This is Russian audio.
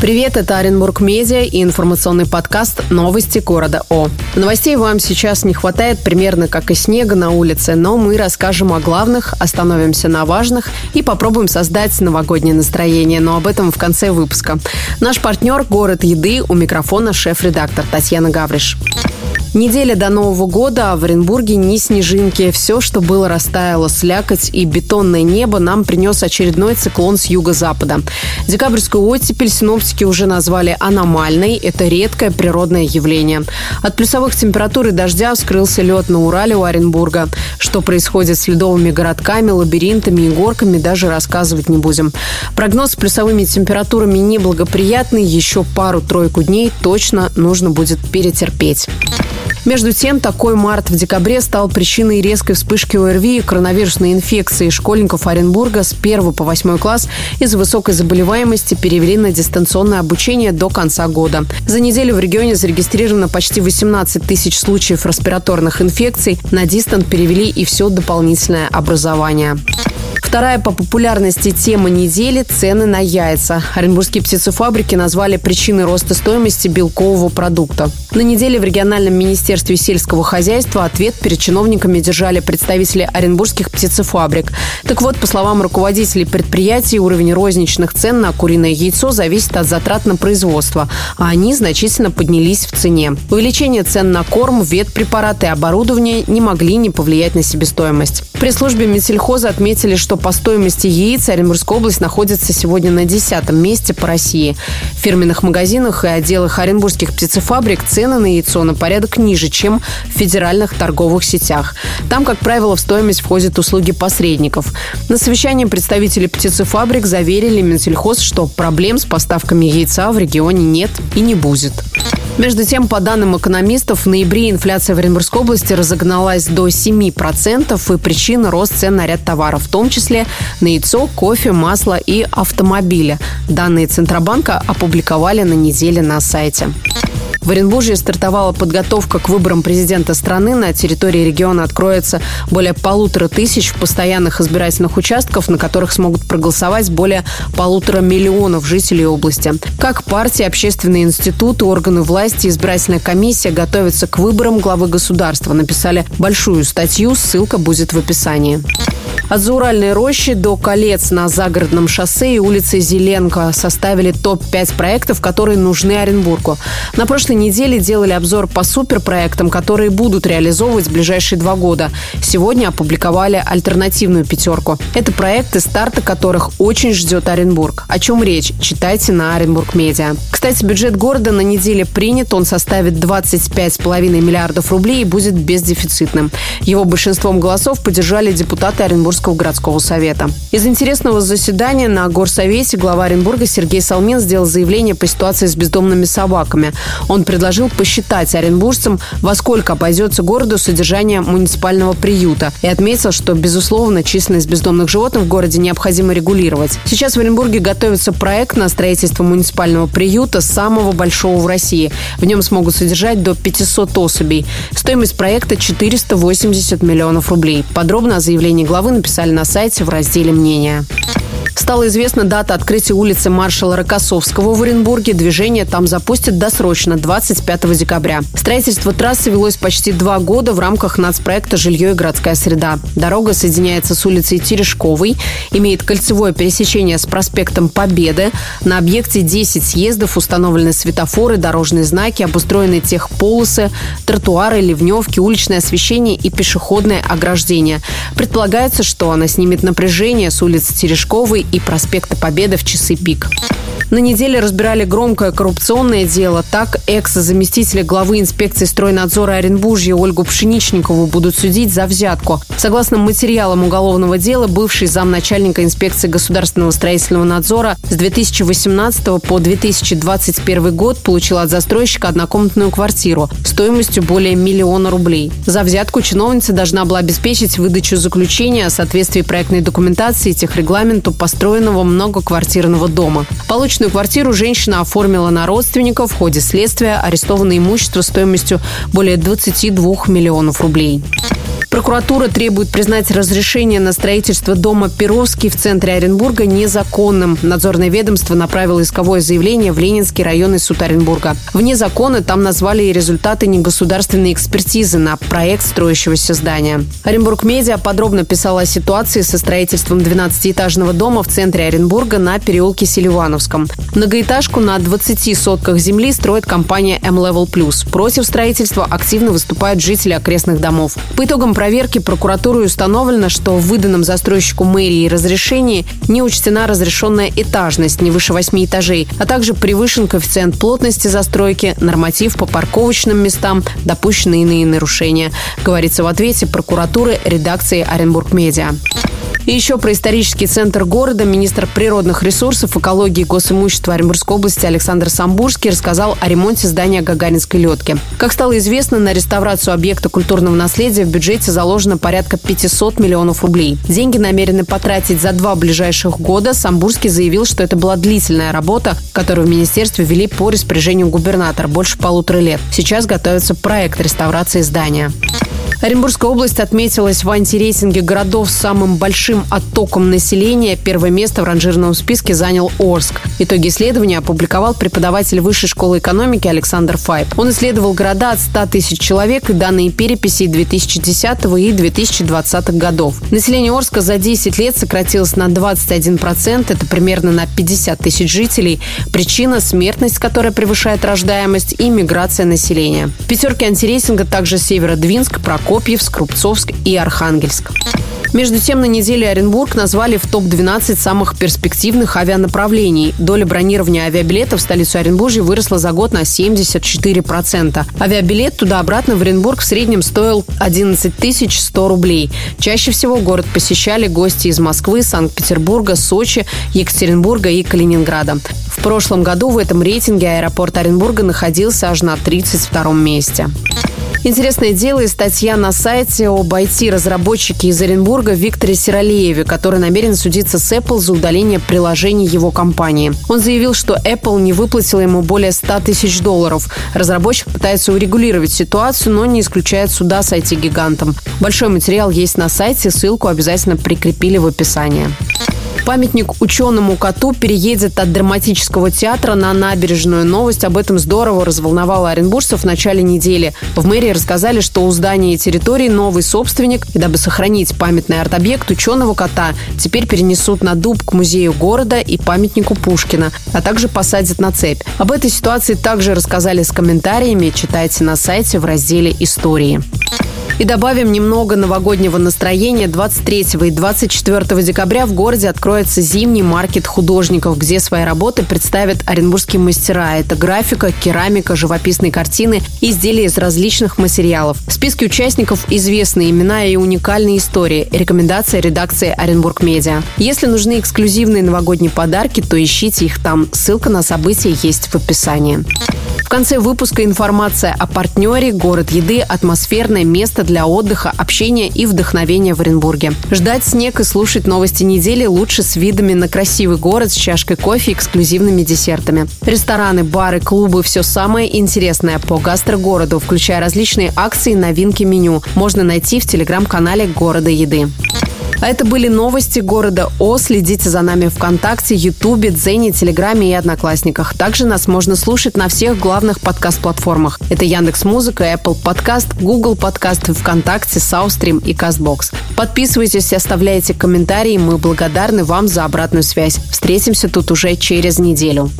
Привет, это Оренбург Медиа и информационный подкаст «Новости города О». Новостей вам сейчас не хватает примерно как и снега на улице, но мы расскажем о главных, остановимся на важных и попробуем создать новогоднее настроение, но об этом в конце выпуска. Наш партнер – город еды, у микрофона шеф-редактор Татьяна Гавриш. Неделя до Нового года, а в Оренбурге ни снежинки. Все, что было, растаяло. Слякоть и бетонное небо нам принес очередной циклон с юго-запада. Декабрьскую оттепель синоптики уже назвали аномальной. Это редкое природное явление. От плюсовых температур и дождя вскрылся лед на Урале у Оренбурга. Что происходит с ледовыми городками, лабиринтами и горками, даже рассказывать не будем. Прогноз с плюсовыми температурами неблагоприятный. Еще пару-тройку дней точно нужно будет перетерпеть. Между тем, такой март в декабре стал причиной резкой вспышки ОРВИ и коронавирусной инфекции. Школьников Оренбурга с 1 по 8 класс из-за высокой заболеваемости перевели на дистанционное обучение до конца года. За неделю в регионе зарегистрировано почти 18 тысяч случаев респираторных инфекций. На дистант перевели и все дополнительное образование. Вторая по популярности тема недели – цены на яйца. Оренбургские птицефабрики назвали причиной роста стоимости белкового продукта. На неделе в региональном министерстве сельского хозяйства ответ перед чиновниками держали представители оренбургских птицефабрик. Так вот, по словам руководителей предприятий, уровень розничных цен на куриное яйцо зависит от затрат на производство, а они значительно поднялись в цене. Увеличение цен на корм, ветпрепараты и оборудование не могли не повлиять на себестоимость. При службе Медсельхоза отметили, что по стоимости яиц Оренбургская область находится сегодня на десятом месте по России. В фирменных магазинах и отделах оренбургских птицефабрик цены на яйцо на порядок ниже, чем в федеральных торговых сетях. Там, как правило, в стоимость входят услуги посредников. На совещании представители птицефабрик заверили Минсельхоз, что проблем с поставками яйца в регионе нет и не будет. Между тем, по данным экономистов, в ноябре инфляция в Оренбургской области разогналась до 7%, и причина – рост цен на ряд товаров, в том числе на яйцо, кофе, масло и автомобили. Данные Центробанка опубликовали на неделе на сайте. В Оренбурге стартовала подготовка к выборам президента страны. На территории региона откроется более полутора тысяч постоянных избирательных участков, на которых смогут проголосовать более полутора миллионов жителей области. Как партии, общественные институты, органы власти, избирательная комиссия готовятся к выборам главы государства. Написали большую статью, ссылка будет в описании. От Зауральной рощи до колец на загородном шоссе и улице Зеленко составили топ-5 проектов, которые нужны Оренбургу. На прошлой неделе делали обзор по суперпроектам, которые будут реализовывать в ближайшие два года. Сегодня опубликовали альтернативную пятерку. Это проекты, старта которых очень ждет Оренбург. О чем речь? Читайте на Оренбург Медиа. Кстати, бюджет города на неделе принят. Он составит 25,5 миллиардов рублей и будет бездефицитным. Его большинством голосов поддержали депутаты Оренбургского Оренбургского городского совета. Из интересного заседания на горсовете глава Оренбурга Сергей Салмин сделал заявление по ситуации с бездомными собаками. Он предложил посчитать оренбуржцам, во сколько обойдется городу содержание муниципального приюта и отметил, что, безусловно, численность бездомных животных в городе необходимо регулировать. Сейчас в Оренбурге готовится проект на строительство муниципального приюта самого большого в России. В нем смогут содержать до 500 особей. Стоимость проекта 480 миллионов рублей. Подробно о заявлении главы написали написали на сайте в разделе «Мнения». Стала известна дата открытия улицы маршала Рокоссовского в Оренбурге. Движение там запустят досрочно 25 декабря. Строительство трассы велось почти два года в рамках нацпроекта «Жилье и городская среда». Дорога соединяется с улицей Терешковой, имеет кольцевое пересечение с проспектом Победы. На объекте 10 съездов установлены светофоры, дорожные знаки, обустроены техполосы, тротуары, ливневки, уличное освещение и пешеходное ограждение. Предполагается, что она снимет напряжение с улицы Терешковой и проспекта Победы в часы пик. На неделе разбирали громкое коррупционное дело. Так, экс-заместителя главы инспекции стройнадзора Оренбуржья Ольгу Пшеничникову будут судить за взятку. Согласно материалам уголовного дела, бывший замначальника инспекции государственного строительного надзора с 2018 по 2021 год получил от застройщика однокомнатную квартиру стоимостью более миллиона рублей. За взятку чиновница должна была обеспечить выдачу заключения о соответствии проектной документации техрегламенту построенного многоквартирного дома. Полученный Съемочную квартиру женщина оформила на родственников. В ходе следствия арестовано имущество стоимостью более 22 миллионов рублей. Прокуратура требует признать разрешение на строительство дома Перовский в центре Оренбурга незаконным. Надзорное ведомство направило исковое заявление в Ленинский районный суд Оренбурга. Вне закона там назвали и результаты негосударственной экспертизы на проект строящегося здания. Оренбург Медиа подробно писала о ситуации со строительством 12-этажного дома в центре Оренбурга на переулке Селивановском. Многоэтажку на 20 сотках земли строит компания M-Level Plus. Против строительства активно выступают жители окрестных домов. По итогам проверки прокуратурой установлено, что в выданном застройщику мэрии разрешении не учтена разрешенная этажность не выше 8 этажей, а также превышен коэффициент плотности застройки, норматив по парковочным местам, допущены иные нарушения, говорится в ответе прокуратуры редакции Оренбург Медиа. И еще про исторический центр города министр природных ресурсов, экологии и госимущества Оренбургской области Александр Самбурский рассказал о ремонте здания Гагаринской летки. Как стало известно, на реставрацию объекта культурного наследия в бюджете заложено порядка 500 миллионов рублей. Деньги намерены потратить за два ближайших года. Самбурский заявил, что это была длительная работа, которую в министерстве вели по распоряжению губернатора больше полутора лет. Сейчас готовится проект реставрации здания. Оренбургская область отметилась в антирейтинге городов с самым большим оттоком населения. Первое место в ранжирном списке занял Орск. Итоги исследования опубликовал преподаватель Высшей школы экономики Александр Файб. Он исследовал города от 100 тысяч человек и данные переписи 2010 и 2020 годов. Население Орска за 10 лет сократилось на 21%. Это примерно на 50 тысяч жителей. Причина – смертность, которая превышает рождаемость, и миграция населения. В пятерке антирейтинга также Северодвинск, Прокоп, Прокопьевск, Крупцовск и Архангельск. Между тем, на неделе Оренбург назвали в топ-12 самых перспективных авианаправлений. Доля бронирования авиабилетов в столицу Оренбуржья выросла за год на 74%. Авиабилет туда-обратно в Оренбург в среднем стоил 11 100 рублей. Чаще всего город посещали гости из Москвы, Санкт-Петербурга, Сочи, Екатеринбурга и Калининграда. В прошлом году в этом рейтинге аэропорт Оренбурга находился аж на 32 месте. Интересное дело и статья на сайте об IT-разработчике из Оренбурга Викторе Сиралееве, который намерен судиться с Apple за удаление приложений его компании. Он заявил, что Apple не выплатила ему более 100 тысяч долларов. Разработчик пытается урегулировать ситуацию, но не исключает суда с IT-гигантом. Большой материал есть на сайте, ссылку обязательно прикрепили в описании. Памятник ученому коту переедет от драматического театра на набережную. Новость об этом здорово разволновала оренбуржцев в начале недели. В мэрии рассказали, что у здания и территории новый собственник, и дабы сохранить памятный арт-объект ученого кота, теперь перенесут на дуб к музею города и памятнику Пушкина, а также посадят на цепь. Об этой ситуации также рассказали с комментариями. Читайте на сайте в разделе «Истории». И добавим немного новогоднего настроения. 23 и 24 декабря в городе откроется зимний маркет художников, где свои работы представят оренбургские мастера. Это графика, керамика, живописные картины, изделия из различных материалов. В списке участников известные имена и уникальные истории. Рекомендация редакции Оренбург Медиа. Если нужны эксклюзивные новогодние подарки, то ищите их там. Ссылка на события есть в описании. В конце выпуска информация о партнере «Город еды» – атмосферное место для отдыха, общения и вдохновения в Оренбурге. Ждать снег и слушать новости недели лучше с видами на красивый город с чашкой кофе и эксклюзивными десертами. Рестораны, бары, клубы – все самое интересное по гастрогороду, включая различные акции и новинки меню, можно найти в телеграм-канале «Города еды». А это были новости города О. Следите за нами ВКонтакте, Ютубе, Дзене, Телеграме и Одноклассниках. Также нас можно слушать на всех главных подкаст-платформах. Это Яндекс Музыка, Apple Подкаст, Google Подкаст, ВКонтакте, Саустрим и Кастбокс. Подписывайтесь и оставляйте комментарии. Мы благодарны вам за обратную связь. Встретимся тут уже через неделю.